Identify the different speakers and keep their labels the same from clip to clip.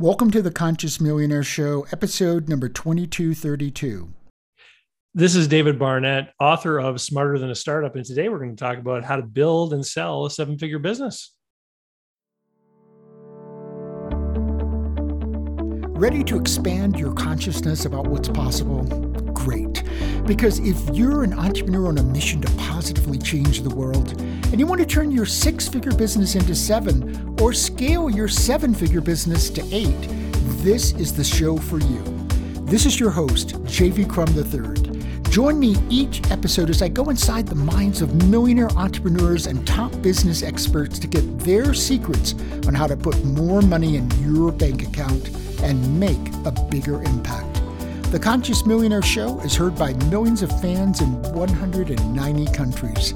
Speaker 1: Welcome to the Conscious Millionaire Show, episode number 2232.
Speaker 2: This is David Barnett, author of Smarter Than a Startup. And today we're going to talk about how to build and sell a seven figure business.
Speaker 1: Ready to expand your consciousness about what's possible? Great. Because if you're an entrepreneur on a mission to positively change the world, and you want to turn your six figure business into seven, or scale your seven figure business to eight, this is the show for you. This is your host, JV Crumm III. Join me each episode as I go inside the minds of millionaire entrepreneurs and top business experts to get their secrets on how to put more money in your bank account and make a bigger impact. The Conscious Millionaire Show is heard by millions of fans in 190 countries.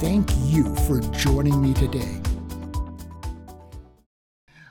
Speaker 1: Thank you for joining me today.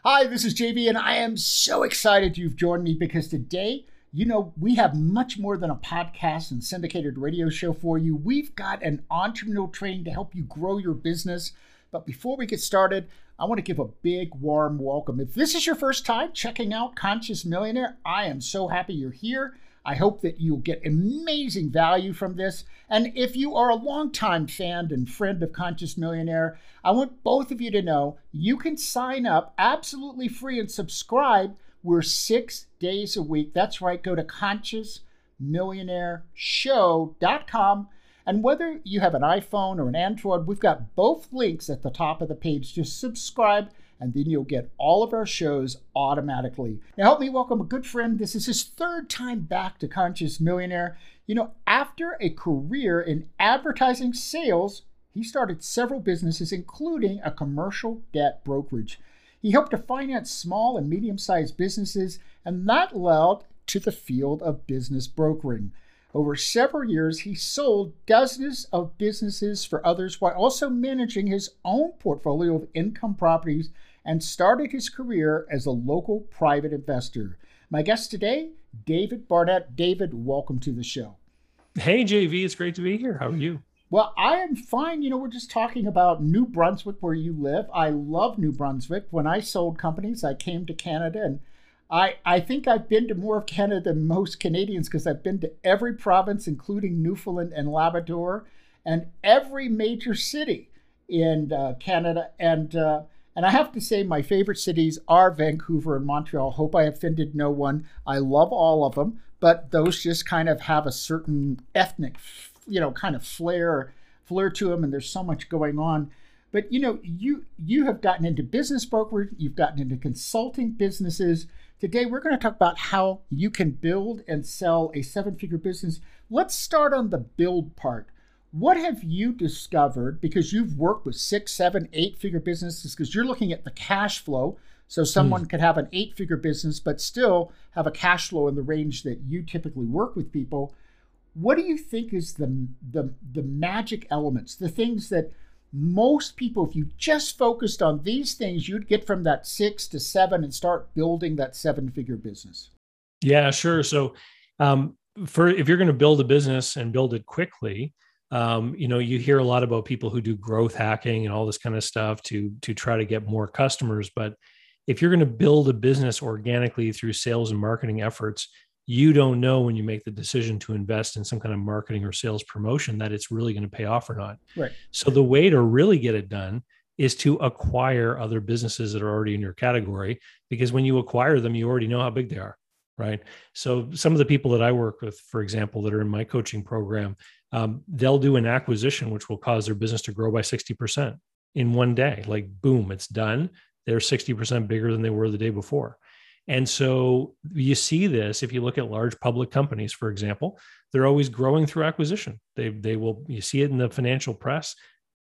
Speaker 1: Hi, this is JV, and I am so excited you've joined me because today, you know, we have much more than a podcast and syndicated radio show for you. We've got an entrepreneurial training to help you grow your business. But before we get started, I want to give a big warm welcome. If this is your first time checking out Conscious Millionaire, I am so happy you're here. I hope that you'll get amazing value from this. And if you are a longtime fan and friend of Conscious Millionaire, I want both of you to know you can sign up absolutely free and subscribe. We're six days a week. That's right. Go to consciousmillionaireshow.com and whether you have an iPhone or an Android, we've got both links at the top of the page. Just subscribe, and then you'll get all of our shows automatically. Now, help me welcome a good friend. This is his third time back to Conscious Millionaire. You know, after a career in advertising sales, he started several businesses, including a commercial debt brokerage. He helped to finance small and medium sized businesses, and that led to the field of business brokering. Over several years, he sold dozens of businesses for others while also managing his own portfolio of income properties and started his career as a local private investor. My guest today, David Barnett. David, welcome to the show.
Speaker 2: Hey, JV, it's great to be here. How are you?
Speaker 1: Well, I am fine. You know, we're just talking about New Brunswick, where you live. I love New Brunswick. When I sold companies, I came to Canada and I, I think I've been to more of Canada than most Canadians because I've been to every province, including Newfoundland and Labrador, and every major city in uh, Canada. And uh, and I have to say, my favorite cities are Vancouver and Montreal. Hope I offended no one. I love all of them, but those just kind of have a certain ethnic, you know, kind of flair flair to them, and there's so much going on. But you know, you you have gotten into business brokerage, you've gotten into consulting businesses Today, we're going to talk about how you can build and sell a seven figure business. Let's start on the build part. What have you discovered? Because you've worked with six, seven, eight figure businesses, because you're looking at the cash flow. So someone mm. could have an eight figure business, but still have a cash flow in the range that you typically work with people. What do you think is the, the, the magic elements, the things that most people, if you just focused on these things, you'd get from that six to seven and start building that seven figure business.
Speaker 2: Yeah, sure. So, um, for if you're going to build a business and build it quickly, um, you know, you hear a lot about people who do growth hacking and all this kind of stuff to to try to get more customers. But if you're going to build a business organically through sales and marketing efforts, you don't know when you make the decision to invest in some kind of marketing or sales promotion that it's really going to pay off or not.
Speaker 1: Right.
Speaker 2: So the way to really get it done is to acquire other businesses that are already in your category because when you acquire them you already know how big they are right so some of the people that i work with for example that are in my coaching program um, they'll do an acquisition which will cause their business to grow by 60% in one day like boom it's done they're 60% bigger than they were the day before and so you see this if you look at large public companies, for example, they're always growing through acquisition. They, they will, you see it in the financial press.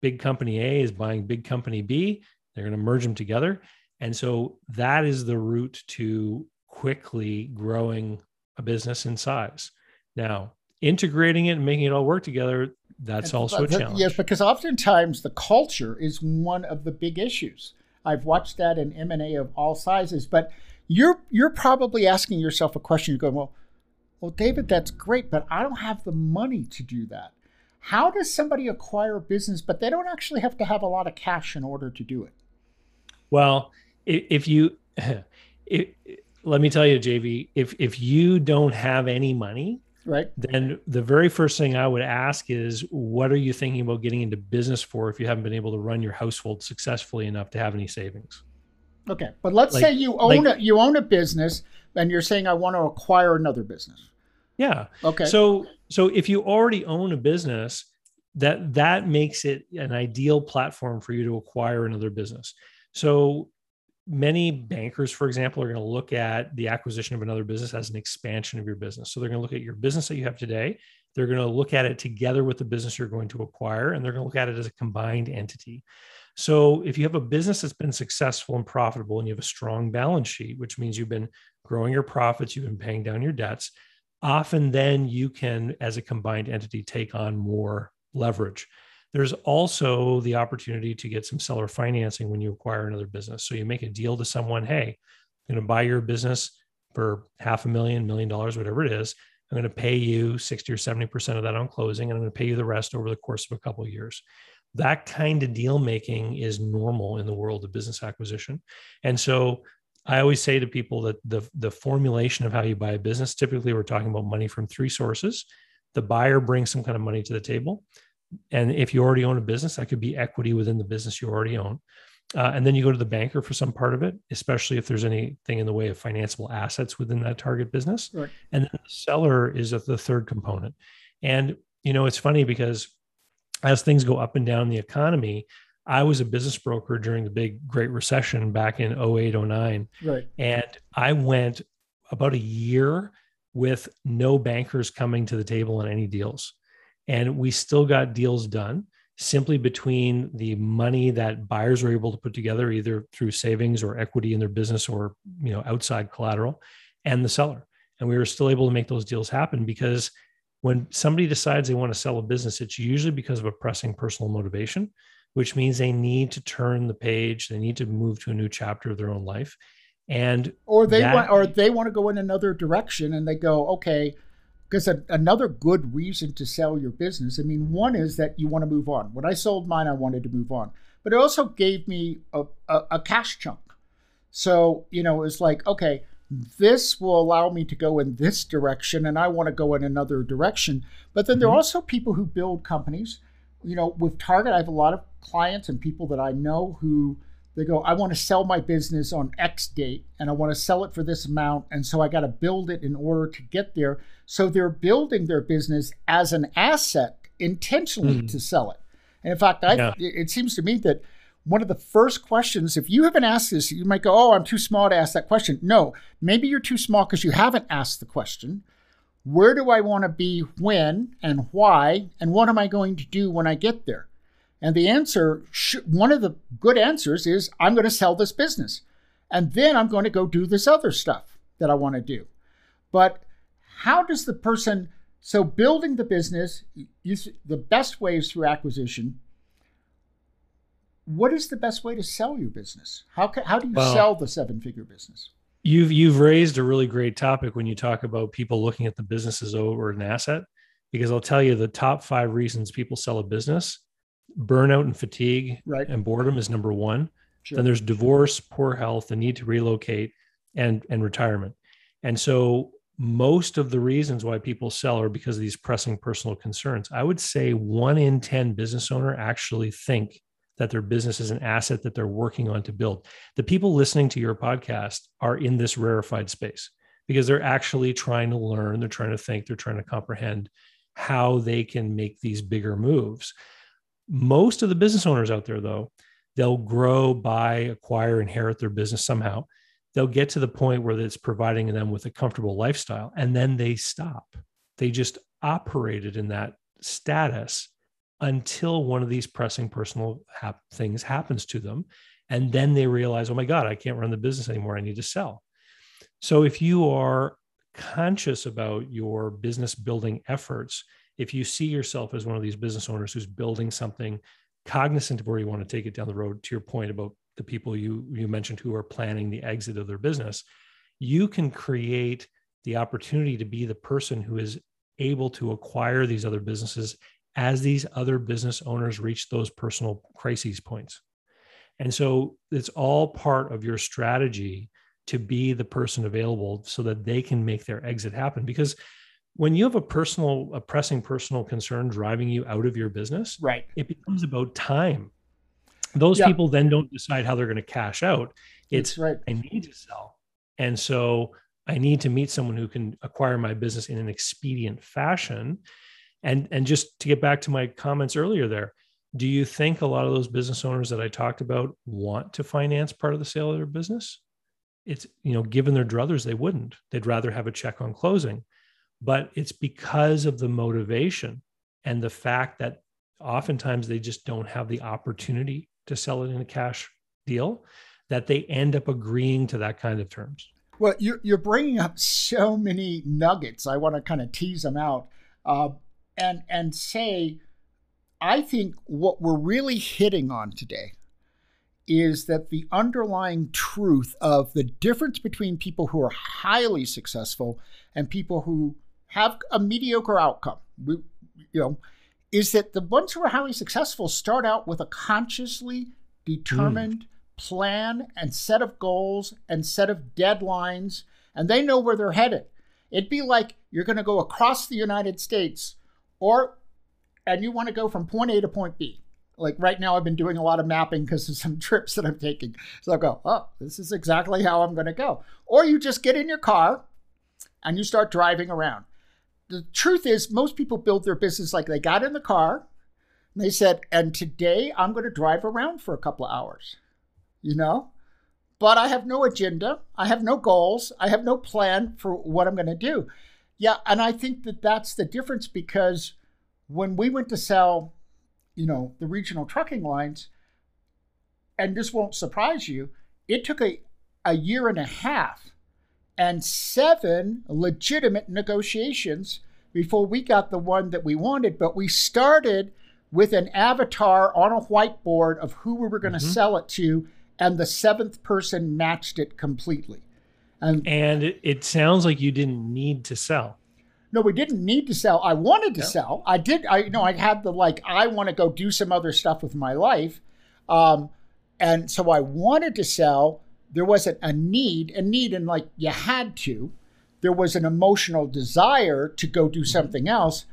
Speaker 2: Big company A is buying big company B, they're going to merge them together. And so that is the route to quickly growing a business in size. Now, integrating it and making it all work together, that's and, also a challenge.
Speaker 1: Yes, because oftentimes the culture is one of the big issues. I've watched that in M&A of all sizes, but you're you're probably asking yourself a question. You're going, well, well, David, that's great, but I don't have the money to do that. How does somebody acquire a business, but they don't actually have to have a lot of cash in order to do it?
Speaker 2: Well, if you, if, let me tell you, JV, if if you don't have any money,
Speaker 1: right,
Speaker 2: then the very first thing I would ask is, what are you thinking about getting into business for if you haven't been able to run your household successfully enough to have any savings?
Speaker 1: Okay, but let's
Speaker 2: Like-
Speaker 1: say you own
Speaker 2: like-
Speaker 1: a, you own a business and you're saying I want to acquire another business.
Speaker 2: Yeah.
Speaker 1: Okay,
Speaker 2: So so if you already own a business, that that makes it an ideal platform for you to acquire another business. So many bankers, for example, are going to look at the acquisition of another business as an expansion of your business. So they're going to look at your business that you have today. They're going to look at it together with the business you're going to acquire, and they're going to look at it as a combined entity. So if you have a business that's been successful and profitable and you have a strong balance sheet, which means you've been growing your profits, you've been paying down your debts, often then you can, as a combined entity, take on more leverage. There's also the opportunity to get some seller financing when you acquire another business. So you make a deal to someone, hey, I'm going to buy your business for half a million, million dollars, whatever it is. I'm going to pay you 60 or 70% of that on closing, and I'm going to pay you the rest over the course of a couple of years. That kind of deal making is normal in the world of business acquisition. And so I always say to people that the, the formulation of how you buy a business, typically we're talking about money from three sources. The buyer brings some kind of money to the table. And if you already own a business, that could be equity within the business you already own. Uh, and then you go to the banker for some part of it, especially if there's anything in the way of financeable assets within that target business.
Speaker 1: Right.
Speaker 2: And then the seller is the third component. And, you know, it's funny because as things go up and down the economy, I was a business broker during the big Great Recession back in 08, 09.
Speaker 1: right,
Speaker 2: And I went about a year with no bankers coming to the table on any deals. And we still got deals done simply between the money that buyers were able to put together, either through savings or equity in their business or you know outside collateral, and the seller. And we were still able to make those deals happen because when somebody decides they want to sell a business, it's usually because of a pressing personal motivation, which means they need to turn the page, they need to move to a new chapter of their own life. And
Speaker 1: or they
Speaker 2: That-
Speaker 1: want or they want to go in another direction and they go okay because another good reason to sell your business i mean one is that you want to move on. When i sold mine i wanted to move on. But it also gave me a, a, a cash chunk. So you know it's like okay this will allow me to go in this direction and i want to go in another direction but then there are
Speaker 2: Mhm.
Speaker 1: also people who build companies you know with target i have a lot of clients and people that i know who they go i want to sell my business on x date and i want to sell it for this amount and so i got to build it in order to get there so they're building their business as an asset intentionally
Speaker 2: Mm.
Speaker 1: to sell it and in fact I,
Speaker 2: Yeah.
Speaker 1: it seems to me that one of the first questions if you haven't asked this you might go oh i'm too small to ask that question no maybe you're too small because you haven't asked the question where do i want to be when and why and what am i going to do when i get there and the answer, one of the good answers is I'm going to sell this business. And then I'm going to go do this other stuff that I want to do. But how does the person, so building the business, the best way is through acquisition. What is the best way to sell your business? How, how do you
Speaker 2: Well-
Speaker 1: sell the seven figure business?
Speaker 2: You've you've raised a really great topic when you talk about people looking at the business as over an asset, because I'll tell you the top five reasons people sell a business: burnout and fatigue,
Speaker 1: Right.
Speaker 2: and boredom is number one.
Speaker 1: Sure.
Speaker 2: Then there's divorce, poor health, the need to relocate, and and retirement. And so most of the reasons why people sell are because of these pressing personal concerns. I would say one in ten business owner actually think that their business is an asset that they're working on to build the people listening to your podcast are in this rarefied space because they're actually trying to learn, they're trying to think, they're trying to comprehend how they can make these bigger moves. Most of the business owners out there, though, they'll grow, buy, acquire, inherit their business somehow. They'll get to the point where it's providing them with a comfortable lifestyle, and then they stop. They just operated in that status until one of these pressing personal hap- things happens to them. And then they realize oh my god i can't run the business anymore. I need to sell. So if you are conscious about your business building efforts if you see yourself as one of these business owners who's building something cognizant of where you want to take it down the road to your point about the people you you mentioned who are planning the exit of their business you can create the opportunity to be the person who is able to acquire these other businesses as these other business owners reach those personal crises points. And so it's all part of your strategy to be the person available so that they can make their exit happen. Because when you have a personal a pressing personal concern driving you out of your business
Speaker 1: right.
Speaker 2: it becomes about time. Those yeah. people then don't decide how they're going to cash out. It's
Speaker 1: right.
Speaker 2: I need to sell. And so i need to meet someone who can acquire my business in an expedient fashion and and just to get back to my comments earlier there do you think a lot of those business owners that i talked about want to finance part of the sale of their business? It's you know given their druthers they wouldn't. They'd rather have a check on closing. But it's because of the motivation and the fact that oftentimes they just don't have the opportunity to sell it in a cash deal that they end up agreeing to that kind of terms.
Speaker 1: Well you're, you're bringing up so many nuggets. I want to kind of tease them out. Uh, and and say i think what we're really hitting on today is that the underlying truth of the difference between people who are highly successful and people who have a mediocre outcome, we, you know, is that the ones who are highly successful start out with a consciously determined mm. plan and set of goals and set of deadlines, and they know where they're headed. It'd be like you're going to go across the United States, or and you want to go from point A to point B. Like right now, I've been doing a lot of mapping because of some trips that I'm taking. So I go, oh, this is exactly how I'm going to go. Or you just get in your car and you start driving around. The truth is, most people build their business like they got in the car and they said, and today I'm going to drive around for a couple of hours, you know? But I have no agenda. I have no goals. I have no plan for what I'm going to do. Yeah. And I think that that's the difference because when we went to sell you know, the regional trucking lines, and this won't surprise you, it took a, a year and a half and seven legitimate negotiations before we got the one that we wanted. But we started with an avatar on a whiteboard of who we were going to mm-hmm. sell it to, and the seventh person matched it completely.
Speaker 2: And, and it, it sounds like you didn't need to sell
Speaker 1: no, we didn't need to sell. I wanted to sell. I did. I you know I had the like I want to go do some other stuff with my life, um, and so I wanted to sell. There wasn't a need, a need, and like you had to. There was an emotional desire to go do mm-hmm. something else,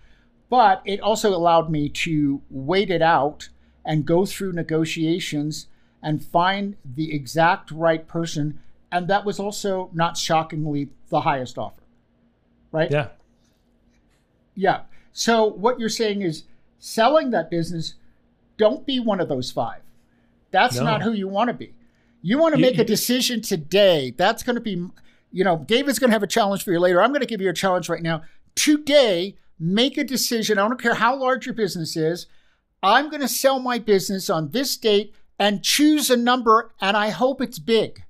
Speaker 1: but it also allowed me to wait it out and go through negotiations and find the exact right person. And that was also not shockingly the highest offer, right?
Speaker 2: Yeah.
Speaker 1: Yeah. So what you're saying is selling that business, don't be one of those five. That's no. not who you want to be. You want to make a decision today. That's going to be, you know, David's going to have a challenge for you later. I'm going to give you a challenge right now. Today, make a decision. I don't care how large your business is. I'm going to sell my business on this date and choose a number, and I hope it's big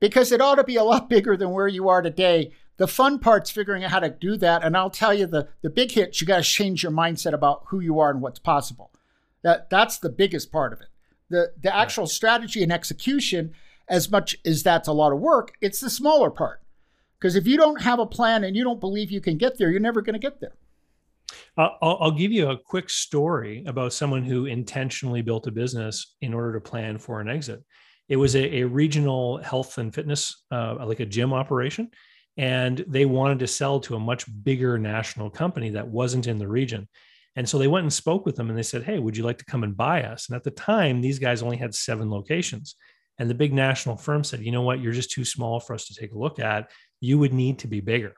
Speaker 1: because it ought to be a lot bigger than where you are today the fun part's figuring out how to do that. And I'll tell you the, the big hit, you got to change your mindset about who you are and what's possible. That that's the biggest part of it. The the actual right. strategy and execution, as much as that's a lot of work, it's the smaller part. Because if you don't have a plan and you don't believe you can get there, you're never going to get there.
Speaker 2: I'll, I'll, give you a quick story about someone who intentionally built a business in order to plan for an exit. It was a, a regional health and fitness, uh, like a gym operation and they wanted to sell to a much bigger national company that wasn't in the region. And so they went and spoke with them and they said, Hey, would you like to come and buy us? And at the time, these guys only had seven locations. And the big national firm said, You know what? You're just too small for us to take a look at. You would need to be bigger.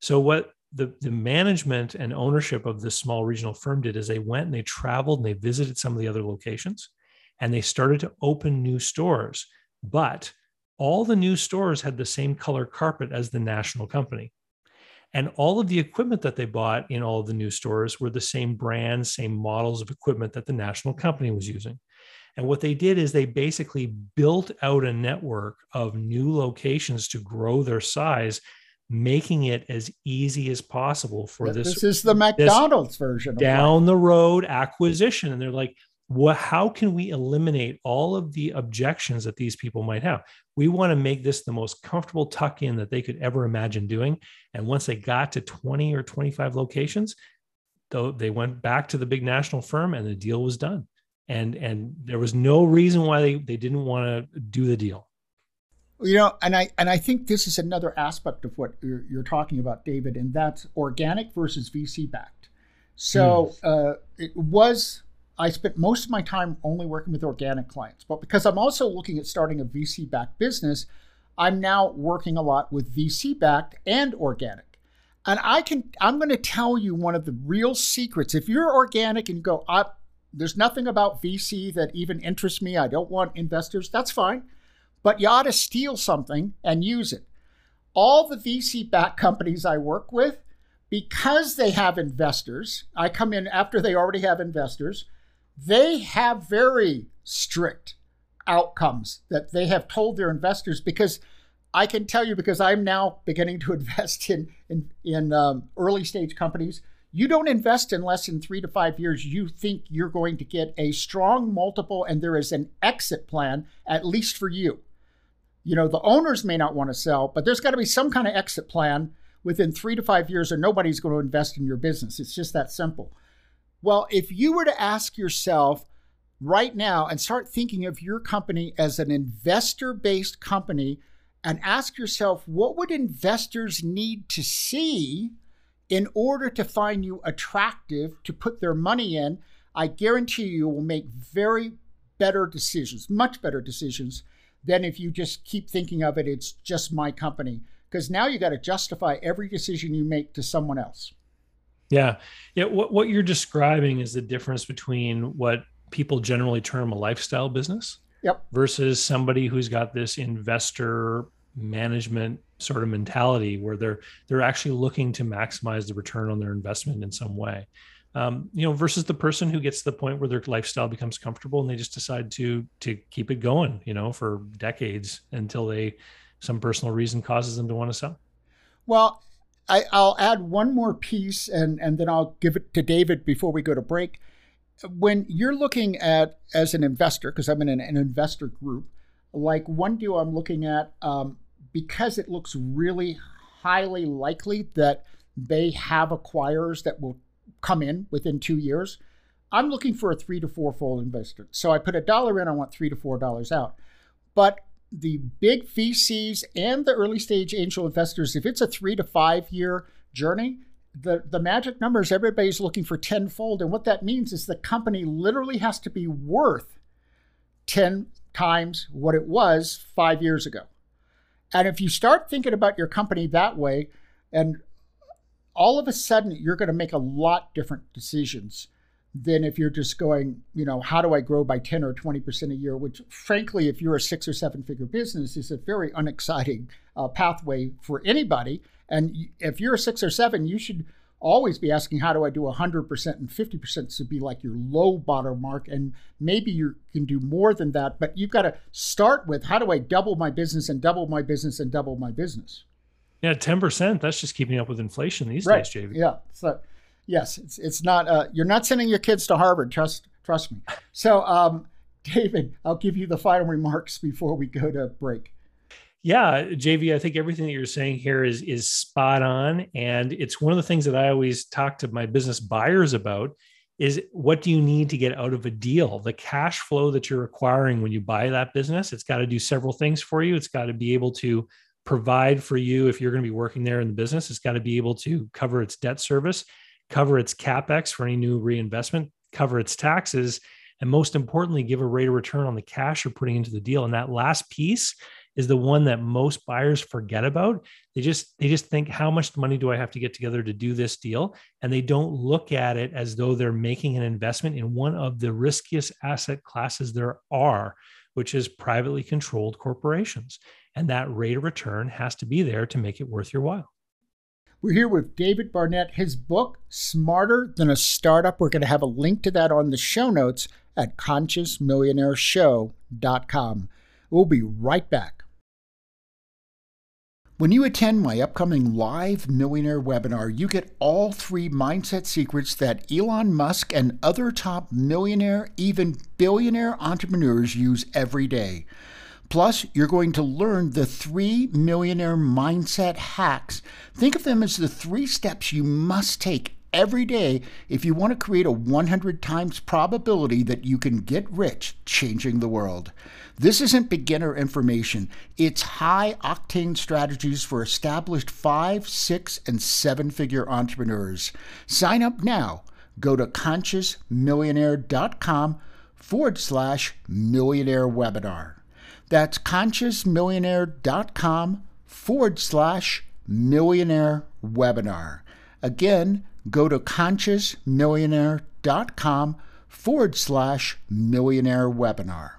Speaker 2: So, what the, the management and ownership of this small regional firm did is they went and they traveled and they visited some of the other locations and they started to open new stores. But all the new stores had the same color carpet as the national company. And all of the equipment that they bought in all of the new stores were the same brands, same models of equipment that the national company was using. And what they did is they basically built out a network of new locations to grow their size, making it as easy as possible for this.
Speaker 1: This is the McDonald's version
Speaker 2: down the road acquisition. And they're like, what, how can we eliminate all of the objections that these people might have? We want to make this the most comfortable tuck in that they could ever imagine doing. And once they got to 20 or 25 locations, though they went back to the big national firm and the deal was done. And and there was no reason why they, they didn't want to do the deal.
Speaker 1: You know, and I and I think this is another aspect of what you're, you're talking about, David, and that's organic versus VC backed. So mm. uh, it was I spent most of my time only working with organic clients, but because I'm also looking at starting a VC backed business, I'm now working a lot with VC backed and organic. And I can I'm going to tell you one of the real secrets. If you're organic and you go, there's nothing about VC that even interests me. I don't want investors. That's fine. But you ought to steal something and use it. All the VC backed companies I work with, because they have investors, I come in after they already have investors, they have very strict outcomes that they have told their investors because I can tell you because I'm now beginning to invest in in, in um, early stage companies. You don't invest in less than three to five years. You think you're going to get a strong multiple, and there is an exit plan at least for you. You know the owners may not want to sell, but there's got to be some kind of exit plan within three to five years, or nobody's going to invest in your business. It's just that simple. Well, if you were to ask yourself right now and start thinking of your company as an investor based company and ask yourself, what would investors need to see in order to find you attractive to put their money in? I guarantee you will make very better decisions, much better decisions than if you just keep thinking of it, it's just my company. Because now you got to justify every decision you make to someone else.
Speaker 2: Yeah. Yeah. What, what you're describing is the difference between what people generally term a lifestyle business
Speaker 1: yep.
Speaker 2: versus somebody who's got this investor management sort of mentality where they're they're actually looking to maximize the return on their investment in some way um, you know versus the person who gets to the point where their lifestyle becomes comfortable and they just decide to to keep it going you know for decades until they some personal reason causes them to want to sell
Speaker 1: well I, will add one more piece and, and then I'll give it to David before we go to break. When you're looking at, as an investor, because I'm in an, an, investor group, like one deal I'm looking at, um, because it looks really highly likely that they have acquirers that will come in within two years, I'm looking for a three to four fold investor. So I put a dollar in, I want three to four dollars out. But the big VCs and the early stage angel investors, if it's a three to five year journey, the, the magic number is everybody's looking for tenfold. And what that means is the company literally has to be worth 10 times what it was five years ago. And if you start thinking about your company that way, and all of a sudden you're going to make a lot different decisions than if you're just going, you know, how do I grow by 10 or 20% a year, which frankly, if you're a six or seven figure business, is a very unexciting uh, pathway for anybody. And if you're a six or seven, you should always be asking, how do I do 100% and 50% to be like your low bottom mark? And maybe you can do more than that, but you've got to start with, how do I double my business and double my business and double my business?
Speaker 2: Yeah, 10%. That's just keeping up with inflation these right. days, JV.
Speaker 1: Yeah. So, yes, it's it's not. Uh, you're not sending your kids to Harvard. Trust trust me. So, um, David, I'll give you the final remarks before we go to break.
Speaker 2: Yeah, JV, I think everything that you're saying here is is spot on, and it's one of the things that I always talk to my business buyers about. Is what do you need to get out of a deal? The cash flow that you're acquiring when you buy that business, it's got to do several things for you. It's got to be able to provide for you if you're going to be working there in the business. It's got to be able to cover its debt service cover its capex for any new reinvestment, cover its taxes, and most importantly, give a rate of return on the cash you're putting into the deal. And that last piece is the one that most buyers forget about. They just they just think how much money do I have to get together to do this deal and they don't look at it as though they're making an investment in one of the riskiest asset classes there are, which is privately controlled corporations. And that rate of return has to be there to make it worth your while.
Speaker 1: We're here with David Barnett. His book, Smarter Than a Startup, we're going to have a link to that on the show notes at consciousmillionaireshow.com. We'll be right back. When you attend my upcoming live millionaire webinar, you get all three mindset secrets that Elon Musk and other top millionaire, even billionaire entrepreneurs use every day. Plus, you're going to learn the three millionaire mindset hacks. Think of them as the three steps you must take every day if you want to create a 100 times probability that you can get rich changing the world. This isn't beginner information, it's high octane strategies for established five, six, and seven figure entrepreneurs. Sign up now. Go to consciousmillionaire.com forward slash millionaire webinar. That's consciousmillionaire.com forward slash millionaire webinar. Again, go to consciousmillionaire.com forward slash millionaire webinar.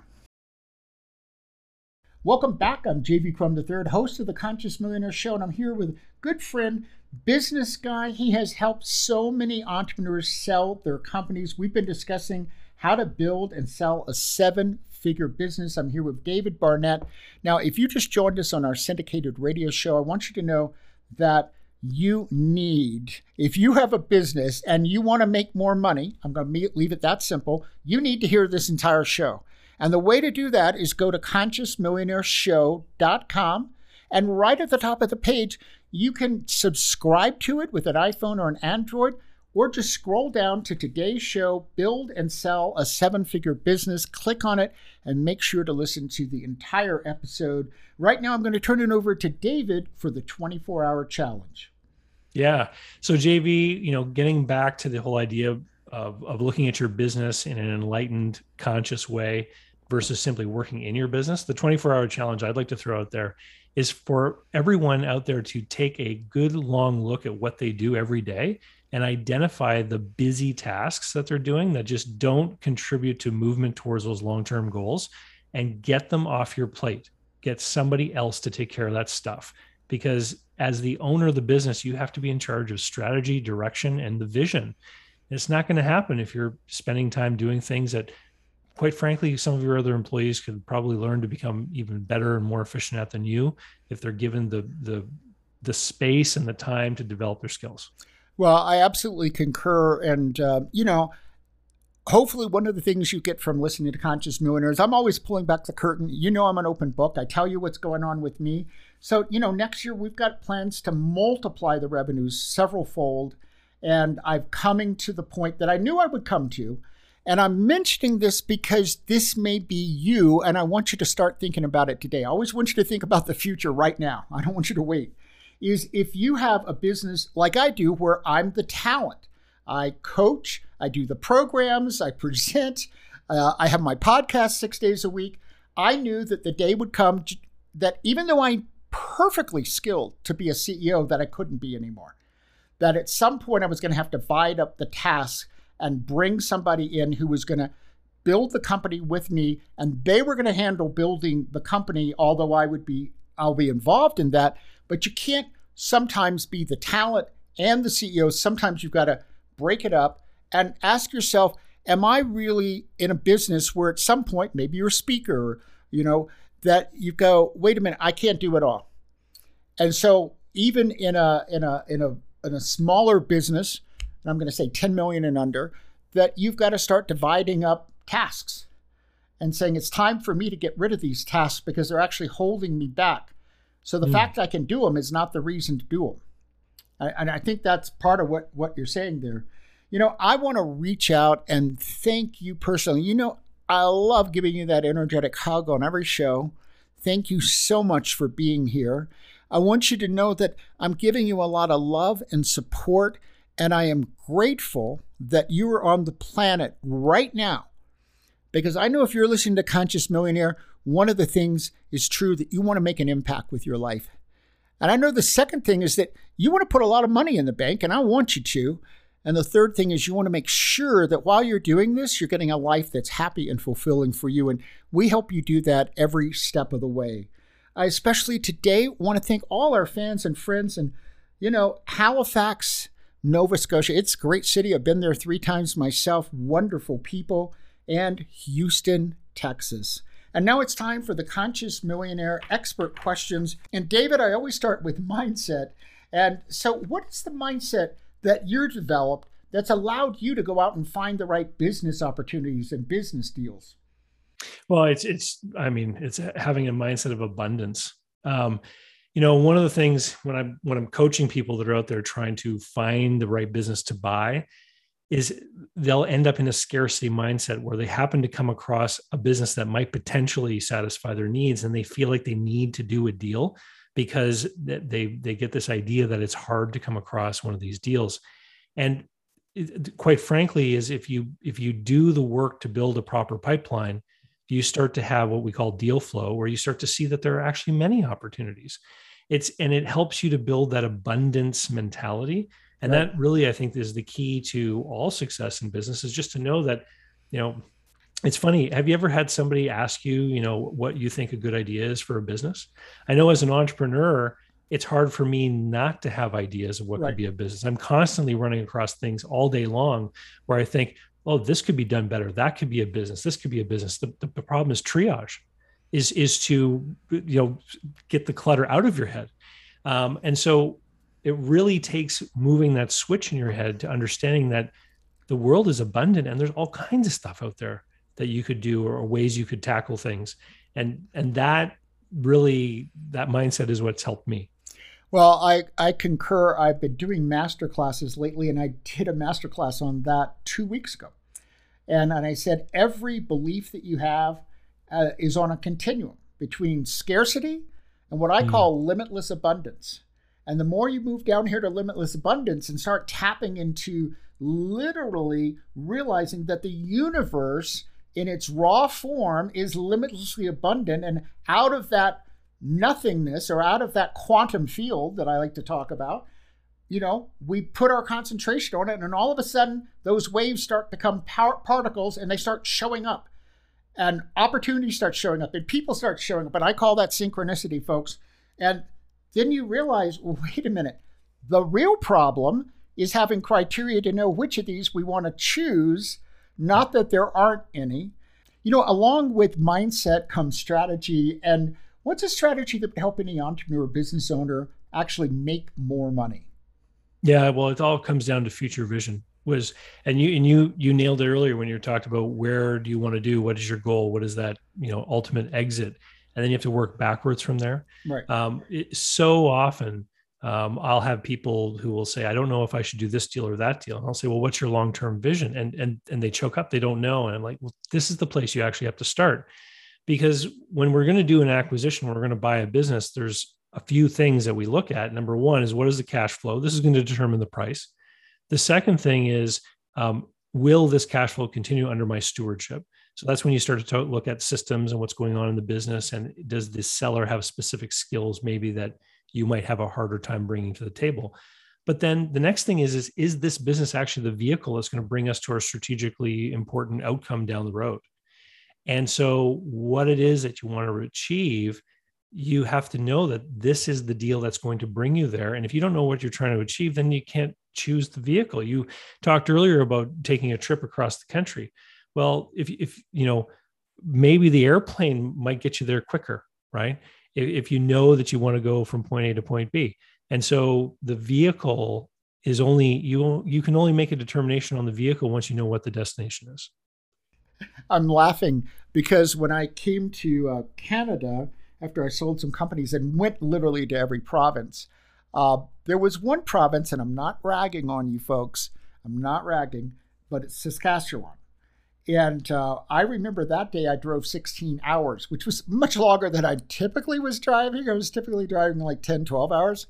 Speaker 1: Welcome back. I'm JV Crumm III, host of the Conscious Millionaire Show, and I'm here with good friend, business guy. He has helped so many entrepreneurs sell their companies. We've been discussing how to build and sell a seven figure business. I'm here with David Barnett. Now, if you just joined us on our syndicated radio show, I want you to know that you need, if you have a business and you want to make more money, I'm going to leave it that simple, you need to hear this entire show. And the way to do that is go to consciousmillionaireshow.com and right at the top of the page, you can subscribe to it with an iPhone or an Android or just scroll down to today's show, Build and Sell a Seven Figure Business. Click on it and make sure to listen to the entire episode. Right now, I'm going to turn it over to David for the 24 hour challenge.
Speaker 2: Yeah. So, JV, you know, getting back to the whole idea of, of looking at your business in an enlightened, conscious way versus simply working in your business, the 24 hour challenge I'd like to throw out there is for everyone out there to take a good long look at what they do every day and identify the busy tasks that they're doing that just don't contribute to movement towards those long-term goals and get them off your plate. Get somebody else to take care of that stuff. Because as the owner of the business you have to be in charge of strategy direction and the vision. It's not going to happen if you're spending time doing things that quite frankly some of your other employees could probably learn to become even better and more efficient at than you if they're given the the the space and the time to develop their skills
Speaker 1: well, I absolutely concur. And, uh, you know, hopefully one of the things you get from listening to Conscious Millionaires, I'm always pulling back the curtain. You know, I'm an open book. I tell you what's going on with me. So, you know, next year we've got plans to multiply the revenues several fold. And I'm coming to the point that I knew I would come to. And I'm mentioning this because this may be you, and I want you to start thinking about it today. I always want you to think about the future right now. I don't want you to wait is if you have a business like I do where I'm the talent. I coach, I do the programs, I present, uh, I have my podcast six days a week. I knew that the day would come that even though I'm perfectly skilled to be a CEO, that I couldn't be anymore. That at some point I was going to have to divide up the tasks and bring somebody in who was going to build the company with me, and they were going to handle building the company. Although I would be, I'll be involved in that, but you can't sometimes be the talent and the CEO. Sometimes you've got to break it up and ask yourself, am I really in a business where at some point, maybe you're a speaker, you know, that you go, wait a minute, I can't do it all. And so even in a in a in a in a smaller business, and I'm going to say 10 million and under, that you've got to start dividing up tasks and saying it's time for me to get rid of these tasks because they're actually holding me back. So the mm. fact I can do them is not the reason to do them. and I think that's part of what, what you're saying there. You know, I want to reach out and thank you personally. You know, I love giving you that energetic hug on every show. Thank you so much for being here. I want you to know that I'm giving you a lot of love and support, and I am grateful that you are on the planet right now. Because I know if you're listening to Conscious Millionaire, one of the things is true that you want to make an impact with your life. And I know the second thing is that you want to put a lot of money in the bank, and I want you to. And the third thing is you want to make sure that while you're doing this, you're getting a life that's happy and fulfilling for you. And we help you do that every step of the way. I especially today want to thank all our fans and friends and, you know, Halifax, Nova Scotia. It's a great city. I've been there three times myself. Wonderful people. And Houston, Texas. And now it's time for the Conscious Millionaire expert questions. And David, I always start with mindset. And so, what is the mindset that you're developed that's allowed you to go out and find the right business opportunities and business deals?
Speaker 2: Well, it's it's I mean, it's having a mindset of abundance. Um, you know one of the things when i'm when i'm coaching people that are out there trying to find the right business to buy is they'll end up in a scarcity mindset where they happen to come across a business that might potentially satisfy their needs and they feel like they need to do a deal because they they get this idea that it's hard to come across one of these deals. And it, quite frankly is if you if you do the work to build a proper pipeline you start to have what we call deal flow where you start to see that there are actually many opportunities. It's and it helps you to build that abundance mentality and right. that really i think is the key to all success in business is just to know that you know it's funny have you ever had somebody ask you you know what you think a good idea is for a business? I know as an entrepreneur it's hard for me not to have ideas of what right. could be a business. I'm constantly running across things all day long where i think oh this could be done better. That could be a business. This could be a business. The, the, the problem is triage is is to you know get the clutter out of your head. Um, and so it really takes moving that switch in your head to understanding that the world is abundant and there's all kinds of stuff out there that you could do or ways you could tackle things. And and that really that mindset is what's helped me.
Speaker 1: Well i i concur. I've been doing master classes lately and i did a master class on that two weeks ago. And and i said every belief that you have uh, is on a continuum between scarcity and what i mm. call limitless abundance and the more you move down here to limitless abundance and start tapping into literally realizing that the universe in its raw form is limitlessly abundant. And out of that nothingness or out of that quantum field that I like to talk about, you know, we put our concentration on it, and all of a sudden, those waves start to become particles and they start showing up. And opportunities start showing up, and people start showing up. And I call that synchronicity, folks. And then you realize, well, wait a minute, the real problem is having criteria to know which of these we want to choose not that there aren't any. You know, along with mindset comes strategy. And what's a strategy that would help any entrepreneur business owner actually make more money?
Speaker 2: Yeah, well, it all comes down to future vision. Was and you and you you nailed it earlier when you talked about where do you want to do? What is your goal? What is that you know ultimate exit? And then you have to work backwards from there.
Speaker 1: Right.
Speaker 2: Um, it, so often um, I'll have people who will say, I don't know if I should do this deal or that deal. And I'll say, well, what's your long-term vision? And, and, and they choke up, they don't know. And I'm like, well, this is the place you actually have to start. Because when we're going to do an acquisition, we're going to buy a business, there's a few things that we look at. Number one is what is the cash flow? This is going to determine the price. The second thing is, um, will this cash flow continue under my stewardship? So that's when you start to look at systems and what's going on in the business. And does the seller have specific skills maybe that you might have a harder time bringing to the table. But then the next thing is, is, is this business actually the vehicle that's going to bring us to our strategically important outcome down the road? And so, what it is that you want to achieve, you have to know that this is the deal that's going to bring you there. And if you don't know what you're trying to achieve, then you can't choose the vehicle. You talked earlier about taking a trip across the country. Well, if, if you know, maybe the airplane might get you there quicker, right? if you know that you want to go from point A to point B. And so the vehicle is only you you can only make a determination on the vehicle once you know what the destination is.
Speaker 1: I'm laughing because when I came to uh, Canada after I sold some companies and went literally to every province, uh, there was one province, and I'm not ragging on you folks. I'm not ragging, but it's Saskatchewan. And uh, I remember that day I drove 16 hours, which was much longer than I typically was driving. I was typically driving like 10, 12 hours.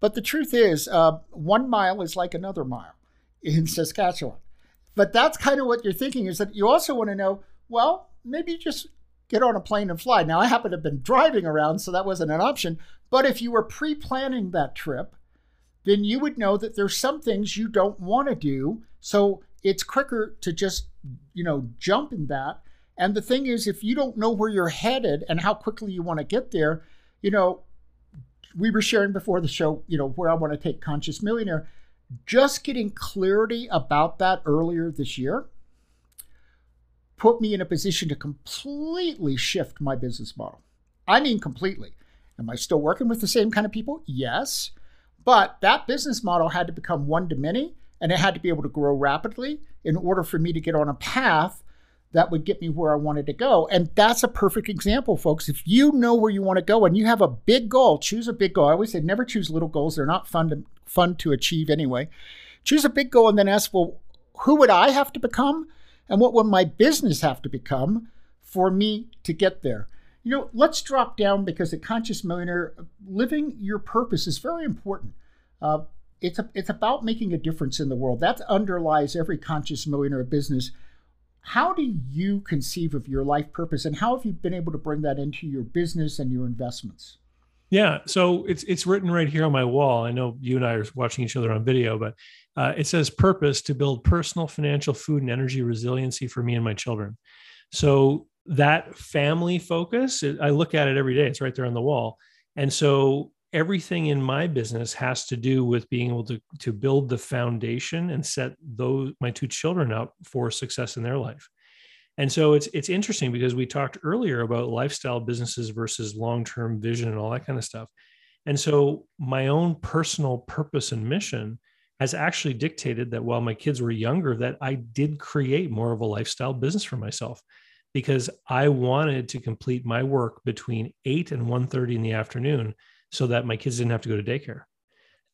Speaker 1: But the truth is, uh, one mile is like another mile in Saskatchewan. But that's kind of what you're thinking is that you also want to know, well, maybe just get on a plane and fly. Now, I happen to have been driving around, so that wasn't an option. But if you were pre planning that trip, then you would know that there's some things you don't want to do. So it's quicker to just, you know, jump in that. And the thing is, if you don't know where you're headed and how quickly you want to get there, you know, we were sharing before the show, you know, where I want to take Conscious Millionaire. Just getting clarity about that earlier this year put me in a position to completely shift my business model. I mean, completely. Am I still working with the same kind of people? Yes. But that business model had to become one to many and it had to be able to grow rapidly in order for me to get on a path that would get me where I wanted to go. And that's a perfect example, folks. If you know where you want to go and you have a big goal, choose a big goal. I always say never choose little goals. They're not fun to fun to achieve anyway. Choose a big goal and then ask, well, who would I have to become? And what would my business have to become for me to get there? You know, let's drop down because at Conscious Millionaire, living your purpose is very important. Uh, it's a, it's about making a difference in the world. That underlies every conscious millionaire business. How do you conceive of your life purpose, and how have you been able to bring that into your business and your investments?
Speaker 2: Yeah, so it's it's written right here on my wall. I know you and I are watching each other on video, but uh, it says purpose to build personal, financial, food, and energy resiliency for me and my children. So that family focus, I look at it every day. It's right there on the wall, and so everything in my business has to do with being able to to build the foundation and set those my two children up for success in their life. And so it's it's interesting because we talked earlier about lifestyle businesses versus long-term vision and all that kind of stuff. And so my own personal purpose and mission has actually dictated that while my kids were younger that i did create more of a lifestyle business for myself because i wanted to complete my work between 8 and 1.30 in the afternoon so that my kids didn't have to go to daycare.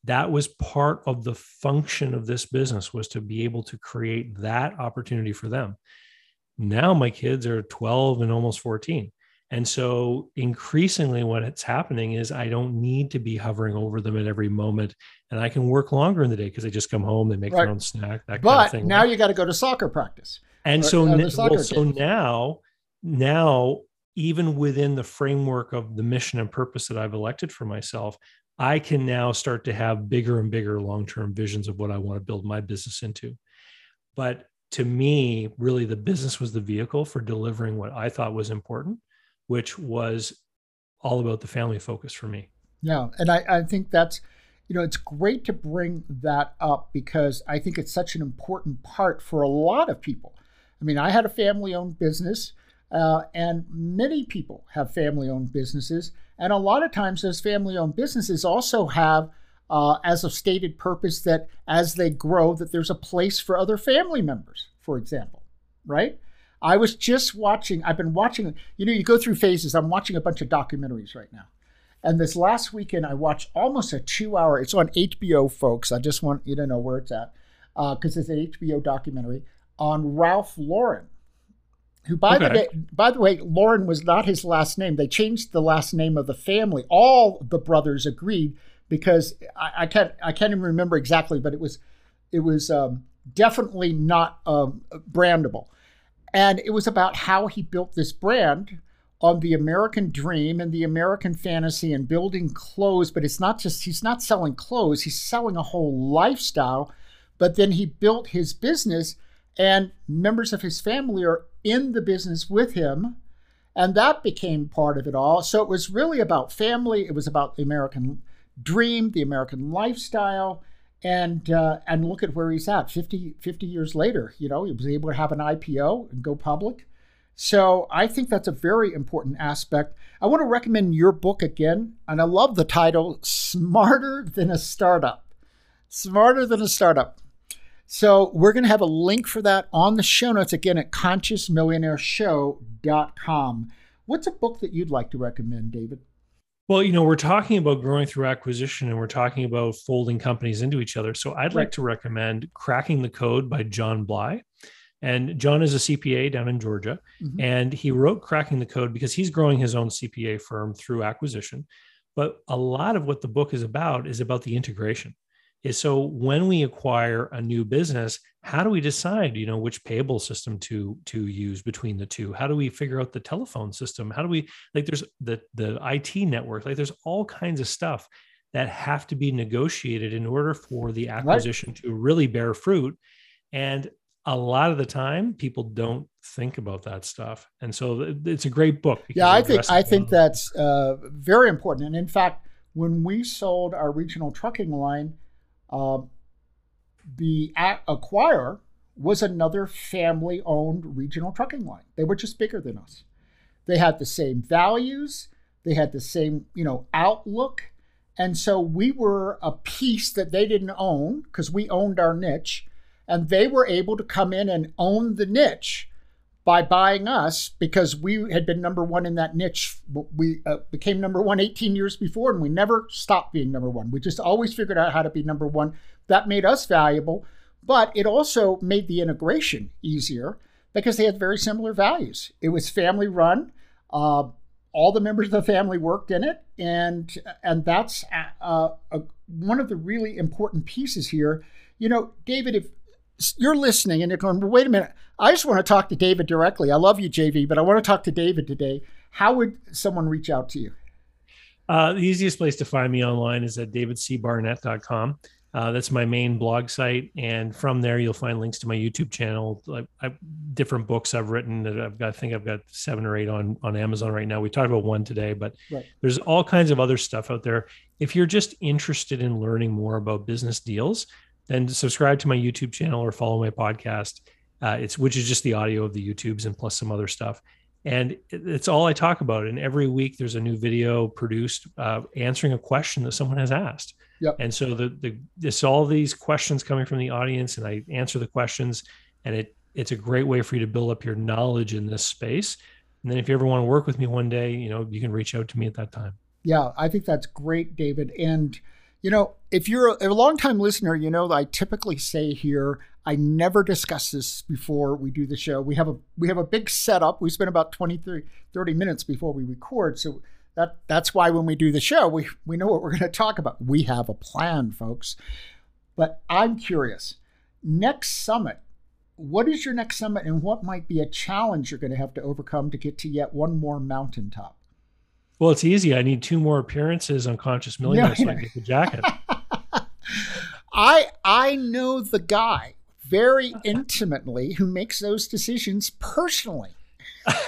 Speaker 2: That was part of the function of this business was to be able to create that opportunity for them. Now my kids are 12 and almost 14 and so increasingly what's happening is i don't need to be hovering over them at every moment and i can work longer in the day because they just come home they make right. their own snack that
Speaker 1: but
Speaker 2: kind of thing.
Speaker 1: now you got to go to soccer practice
Speaker 2: and or, so, well, so now now even within the framework of the mission and purpose that I've elected for myself, I can now start to have bigger and bigger long term visions of what I want to build my business into. But to me, really, the business was the vehicle for delivering what I thought was important, which was all about the family focus for me.
Speaker 1: Yeah. And I, I think that's, you know, it's great to bring that up because I think it's such an important part for a lot of people. I mean, I had a family owned business. Uh, and many people have family owned businesses. And a lot of times, those family owned businesses also have uh, as a stated purpose that as they grow, that there's a place for other family members, for example, right? I was just watching, I've been watching, you know, you go through phases. I'm watching a bunch of documentaries right now. And this last weekend, I watched almost a two hour, it's on HBO, folks. I just want you to know where it's at because uh, it's an HBO documentary on Ralph Lauren who by okay. the way, by the way, Lauren was not his last name. They changed the last name of the family. All the brothers agreed because I, I can't I can't even remember exactly, but it was it was um, definitely not um, brandable, and it was about how he built this brand on the American dream and the American fantasy and building clothes. But it's not just he's not selling clothes; he's selling a whole lifestyle. But then he built his business and members of his family are in the business with him. And that became part of it all. So it was really about family. It was about the American dream, the American lifestyle. And uh, and look at where he's at 50, 50 years later. You know, he was able to have an IPO and go public. So I think that's a very important aspect. I want to recommend your book again. And I love the title Smarter Than a Startup. Smarter Than a Startup. So we're going to have a link for that on the show notes again at consciousmillionaireshow.com. What's a book that you'd like to recommend, David?
Speaker 2: Well, you know, we're talking about growing through acquisition and we're talking about folding companies into each other. So I'd right. like to recommend Cracking the Code by John Bly. And John is a CPA down in Georgia. Mm-hmm. And he wrote Cracking the Code because he's growing his own CPA firm through acquisition. But a lot of what the book is about is about the integration is so when we acquire a new business how do we decide you know which payable system to to use between the two? How do we figure out the telephone system? How do we like there's the the IT network like there's all kinds of stuff that have to be negotiated in order for the acquisition right. to really bear fruit. And a lot of the time people don't think about that stuff. And so it's a great book
Speaker 1: yeah i think i think that's uh, very important. And in fact when we sold our regional trucking line uh, the acquirer was another family owned regional trucking line. They were just bigger than us. They had the same values, they had the same, you know, outlook. And so we were a piece that they didn't own because we owned our niche. And they were able to come in and own the niche by buying us because we had been number one in that niche. We uh, became number one 18 years before, and we never stopped being number one. We just always figured out how to be number one. That made us valuable, but it also made the integration easier because they had very similar values. It was family run. Uh, all the members of the family worked in it, and and that's uh, one of the really important pieces here. You know, David, if you're listening and you're going, well, wait a minute, I just want to talk to David directly. I love you, JV, but I want to talk to David today. How would someone reach out to you?
Speaker 2: Uh, the easiest place to find me online is at davidcbarnett.com. Uh, that's my main blog site, and from there you'll find links to my YouTube channel. I, I, different books I've written that I've got. I think I've got seven or eight on on Amazon right now. We talked about one today, but right. there's all kinds of other stuff out there. If you're just interested in learning more about business deals, then subscribe to my YouTube channel or follow my podcast. Uh, it's which is just the audio of the YouTubes and plus some other stuff. And it's all I talk about. And every week there's a new video produced uh, answering a question that someone has asked. Yep. And so the the it's all these questions coming from the audience, and I answer the questions, and it it's a great way for you to build up your knowledge in this space. And then if you ever want to work with me one day, you know, you can reach out to me at that time.
Speaker 1: Yeah, I think that's great, David. And you know, if you're a, a long-time listener, you know I typically say here, I never discuss this before we do the show. We have a we have a big setup. We spend about 20, 30 minutes before we record. So that that's why when we do the show, we we know what we're going to talk about. We have a plan, folks. But I'm curious. Next summit, what is your next summit and what might be a challenge you're going to have to overcome to get to yet one more mountaintop?
Speaker 2: Well, it's easy. I need two more appearances on Conscious Millionaire so I get the jacket.
Speaker 1: I I know the guy very intimately who makes those decisions personally.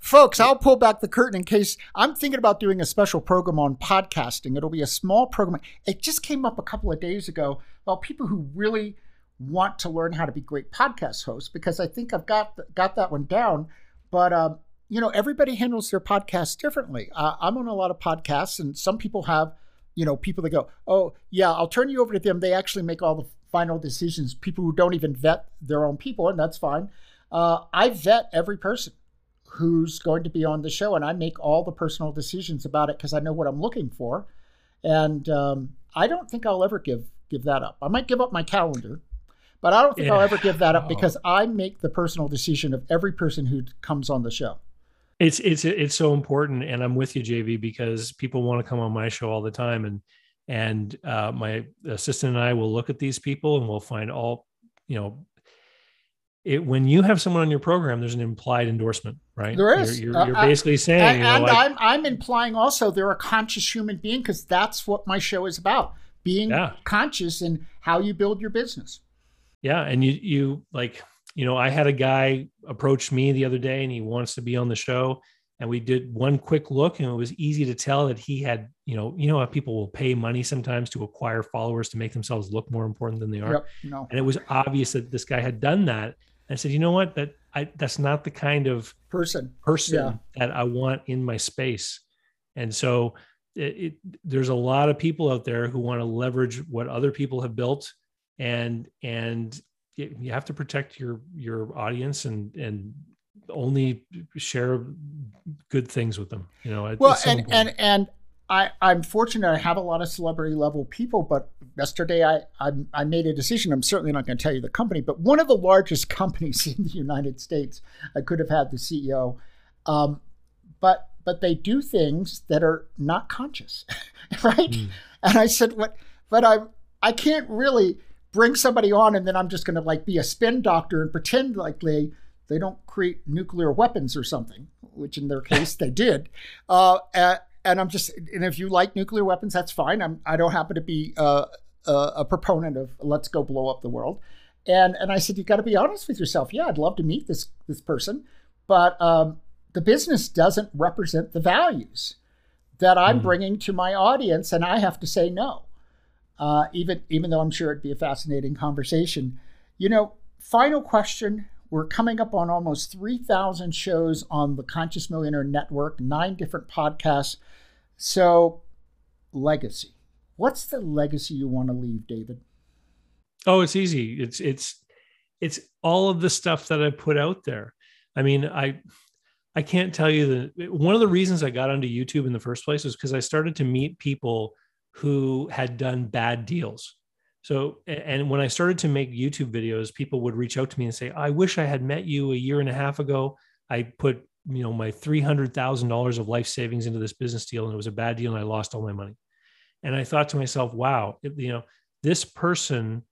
Speaker 1: folks, I'll pull back the curtain in case I'm thinking about doing a special program on podcasting. It'll be a small program. It just came up a couple of days ago about people who really want to learn how to be great podcast hosts because I think I've got got that one down. But um, you know, everybody handles their podcast differently. Uh, I'm on a lot of podcasts, and some people have, you know, people that go, "Oh, yeah, I'll turn you over to them." They actually make all the final decisions. People who don't even vet their own people, and that's fine. Uh, I vet every person who's going to be on the show, and I make all the personal decisions about it because I know what I'm looking for. And um, I don't think I'll ever give give that up. I might give up my calendar, but I don't think yeah. I'll ever give that up because I make the personal decision of every person who comes on the show.
Speaker 2: It's it's it's so important, and I'm with you, JV, because people want to come on my show all the time, and and uh, my assistant and I will look at these people and we'll find all you know it, when you have someone on your program, there's an implied endorsement, right?
Speaker 1: There is.
Speaker 2: You're, you're, you're uh, basically saying, and,
Speaker 1: you know, and like, I'm I'm implying also they're a conscious human being because that's what my show is about: being yeah. conscious in how you build your business.
Speaker 2: Yeah, and you you like you know I had a guy approach me the other day, and he wants to be on the show, and we did one quick look, and it was easy to tell that he had you know you know how people will pay money sometimes to acquire followers to make themselves look more important than they are, yep, no. and it was obvious that this guy had done that I said, you know what? That I that's not the kind of
Speaker 1: person
Speaker 2: person yeah. that I want in my space. And so it, it, there's a lot of people out there who want to leverage what other people have built and and you have to protect your your audience and and only share good things with them you know
Speaker 1: well and and and I, I'm fortunate I have a lot of celebrity level people, but yesterday I, I, I made a decision. I'm certainly not going to tell you the company, but one of the largest companies in the United States. I could have had the CEO, um, but but they do things that are not conscious, right? Mm. And I said, what? But I I can't really bring somebody on and then I'm just going to like be a spin doctor and pretend like they they don't create nuclear weapons or something, which in their case they did. Uh, and I'm just, and if you like nuclear weapons, that's fine. I'm, I don't happen to be uh, a, a proponent of let's go blow up the world. And and I said, you got to be honest with yourself. Yeah, I'd love to meet this this person, but um, the business doesn't represent the values that I'm mm. bringing to my audience, and I have to say no. Uh, even even though I'm sure it'd be a fascinating conversation. You know, final question we're coming up on almost 3,000 shows on the Conscious Millionaire Network, nine different podcasts. So, legacy. What's the legacy you want to leave, David?
Speaker 2: Oh, it's easy. It's it's it's all of the stuff that I put out there. I mean, I I can't tell you that one of the reasons I got onto YouTube in the first place was because I started to meet people who had done bad deals. So, and when I started to make YouTube videos, people would reach out to me and say, I wish I had met you a year and a half ago. I put, you know, my $300,000 of life savings into this business deal and it was a bad deal and I lost all my money. And I thought to myself, wow, you know, this person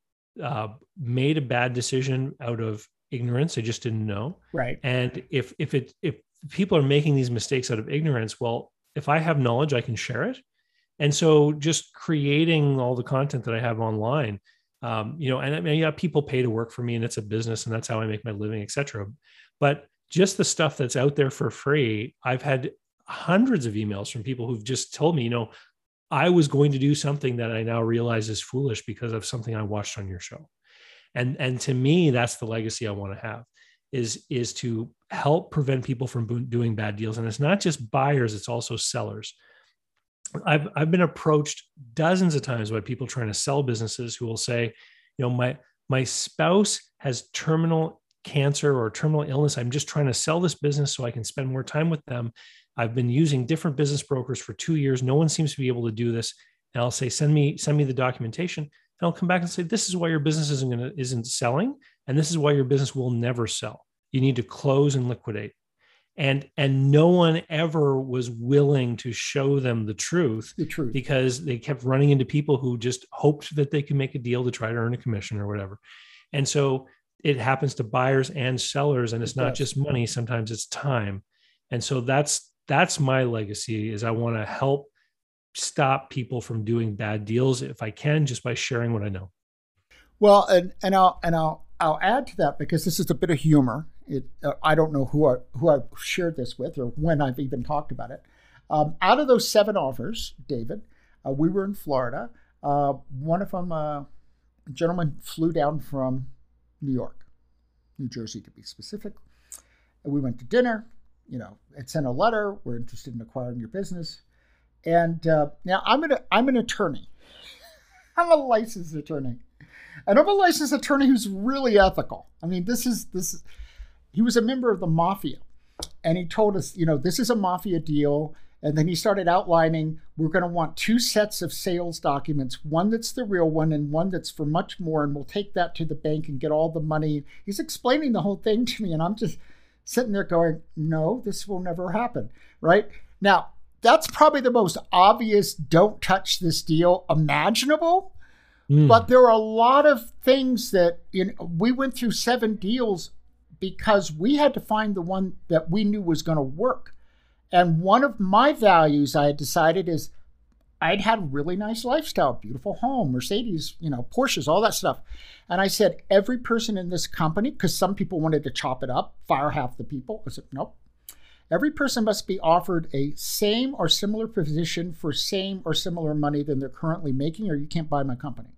Speaker 2: uh, made a bad decision out of ignorance. They just didn't know.
Speaker 1: Right.
Speaker 2: And if, if it, if people are making these mistakes out of ignorance, well, if I have knowledge, I can share it and so just creating all the content that I have online, um, you know, and I mean, yeah, people pay to work for me and it's a business and that's how I make my living, etc. But just the stuff that's out there for free, I've had hundreds of emails from people who've just told me, you know, I was going to do something that I now realize is foolish because of something I watched on your show. And and to me, that's the legacy I want to have is is to help prevent people from doing bad deals. And it's not just buyers, it's also sellers I've I've been approached dozens of times by people trying to sell businesses who will say, you know, my my spouse has terminal cancer or terminal illness. I'm just trying to sell this business so I can spend more time with them. I've been using different business brokers for two years. No one seems to be able to do this. And I'll say, send me send me the documentation, and I'll come back and say, this is why your business isn't gonna isn't selling, and this is why your business will never sell. You need to close and liquidate and and no one ever was willing to show them the truth
Speaker 1: the truth.
Speaker 2: because they kept running into people who just hoped that they could make a deal to try to earn a commission or whatever. And so it happens to buyers and sellers and it's not just money sometimes it's time. And so that's that's my legacy is i want to help stop people from doing bad deals if i can just by sharing what i know.
Speaker 1: Well and and i'll and i'll i'll add to that because this is a bit of humor it, uh, I don't know who I, who I've shared this with or when I've even talked about it. Um, out of those seven offers, David, uh, we were in Florida. Uh, one of them, uh, a gentleman flew down from New York, New Jersey to be specific. And we went to dinner. You know, it sent a letter. We're interested in acquiring your business. And uh, now I'm an I'm an attorney. I'm a licensed attorney, and I'm a licensed attorney who's really ethical. I mean, this is this he was a member of the mafia. And he told us, you know, this is a mafia deal. And then he started outlining we're going to want two sets of sales documents one that's the real one and one that's for much more. And we'll take that to the bank and get all the money. He's explaining the whole thing to me. And I'm just sitting there going, no, this will never happen. Right now, that's probably the most obvious don't touch this deal imaginable. Mm. But there are a lot of things that you know, we went through seven deals because we had to find the one that we knew was going to work. And one of my values I had decided is I'd had a really nice lifestyle, beautiful home, Mercedes, you know, Porsches, all that stuff. And I said, every person in this company, because some people wanted to chop it up, fire half the people. I said, nope. Every person must be offered a same or similar position for same or similar money than they're currently making, or you can't buy my company.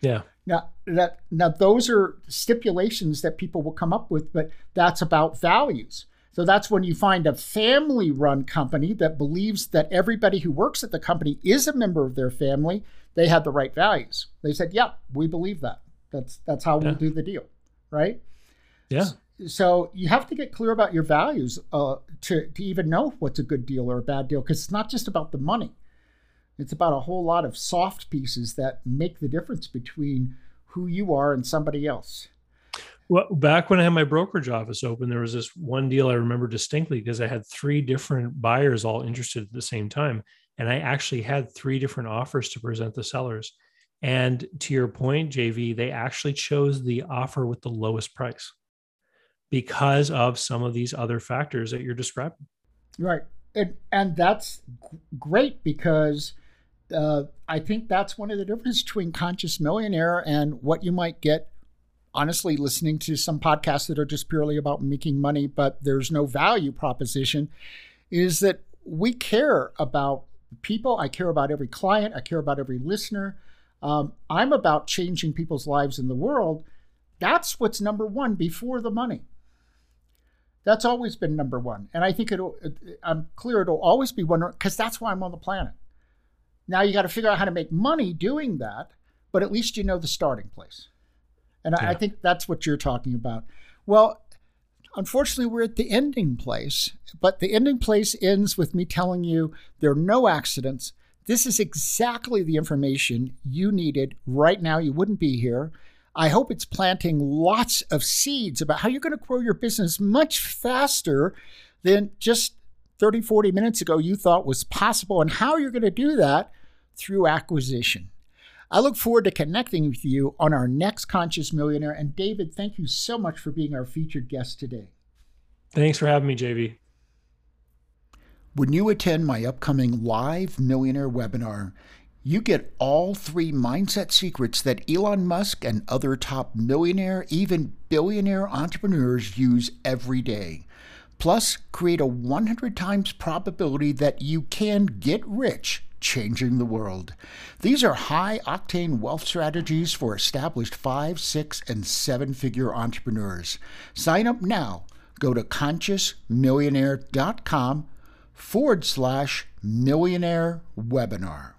Speaker 2: Yeah.
Speaker 1: Now that now those are stipulations that people will come up with, but that's about values. So that's when you find a family run company that believes that everybody who works at the company is a member of their family, they had the right values. They said, "Yep, we believe that. That's that's how we'll do the deal." Right?
Speaker 2: Yeah.
Speaker 1: So you have to get clear about your values uh, to to even know what's a good deal or a bad deal because it's not just about the money. It's about a whole lot of soft pieces that make the difference between who you are and somebody else.
Speaker 2: Well, back when I had my brokerage office open, there was this one deal I remember distinctly because I had three different buyers all interested at the same time. And I actually had three different offers to present the sellers. And to your point, JV, they actually chose the offer with the lowest price because of some of these other factors that you're describing.
Speaker 1: Right. And, and that's great because uh, I think that's one of the differences between Conscious Millionaire and what you might get, honestly, listening to some podcasts that are just purely about making money, but there's no value proposition, is that we care about people. I care about every client. I care about every listener. Um, I'm about changing people's lives in the world. That's what's number one before the money. That's always been number one. And I think it'll, I'm clear it'll always be one because that's why I'm on the planet. Now you got to figure out how to make money doing that, but at least you know the starting place. And yeah. I think that's what you're talking about. Well, unfortunately, we're at the ending place, but the ending place ends with me telling you there are no accidents. This is exactly the information you needed right now. You wouldn't be here. I hope it's planting lots of seeds about how you're going to grow your business much faster than just 30, 40 minutes ago you thought was possible, and how you're going to do that through acquisition. I look forward to connecting with you on our next Conscious Millionaire. And David, thank you so much for being our featured guest today.
Speaker 2: Thanks for having me, JV.
Speaker 1: When you attend my upcoming live millionaire webinar, you get all three mindset secrets that Elon Musk and other top millionaire, even billionaire entrepreneurs use every day. Plus, create a 100 times probability that you can get rich changing the world. These are high octane wealth strategies for established five, six, and seven figure entrepreneurs. Sign up now. Go to consciousmillionaire.com forward slash millionaire webinar.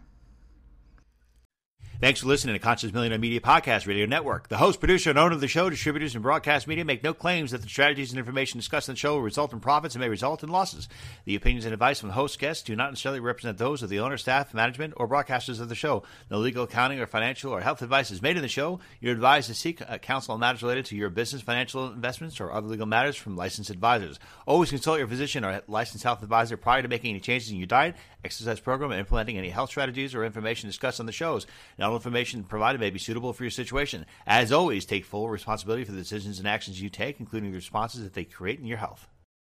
Speaker 3: Thanks for listening to Conscious Millionaire Media Podcast Radio Network. The host, producer, and owner of the show, distributors, and broadcast media make no claims that the strategies and information discussed in the show will result in profits and may result in losses. The opinions and advice from the host guests do not necessarily represent those of the owner, staff, management, or broadcasters of the show. No legal, accounting, or financial or health advice is made in the show. You're advised to seek counsel on matters related to your business, financial investments, or other legal matters from licensed advisors. Always consult your physician or licensed health advisor prior to making any changes in your diet, exercise program, and implementing any health strategies or information discussed on the shows. Now, information provided may be suitable for your situation. As always, take full responsibility for the decisions and actions you take, including the responses that they create in your health.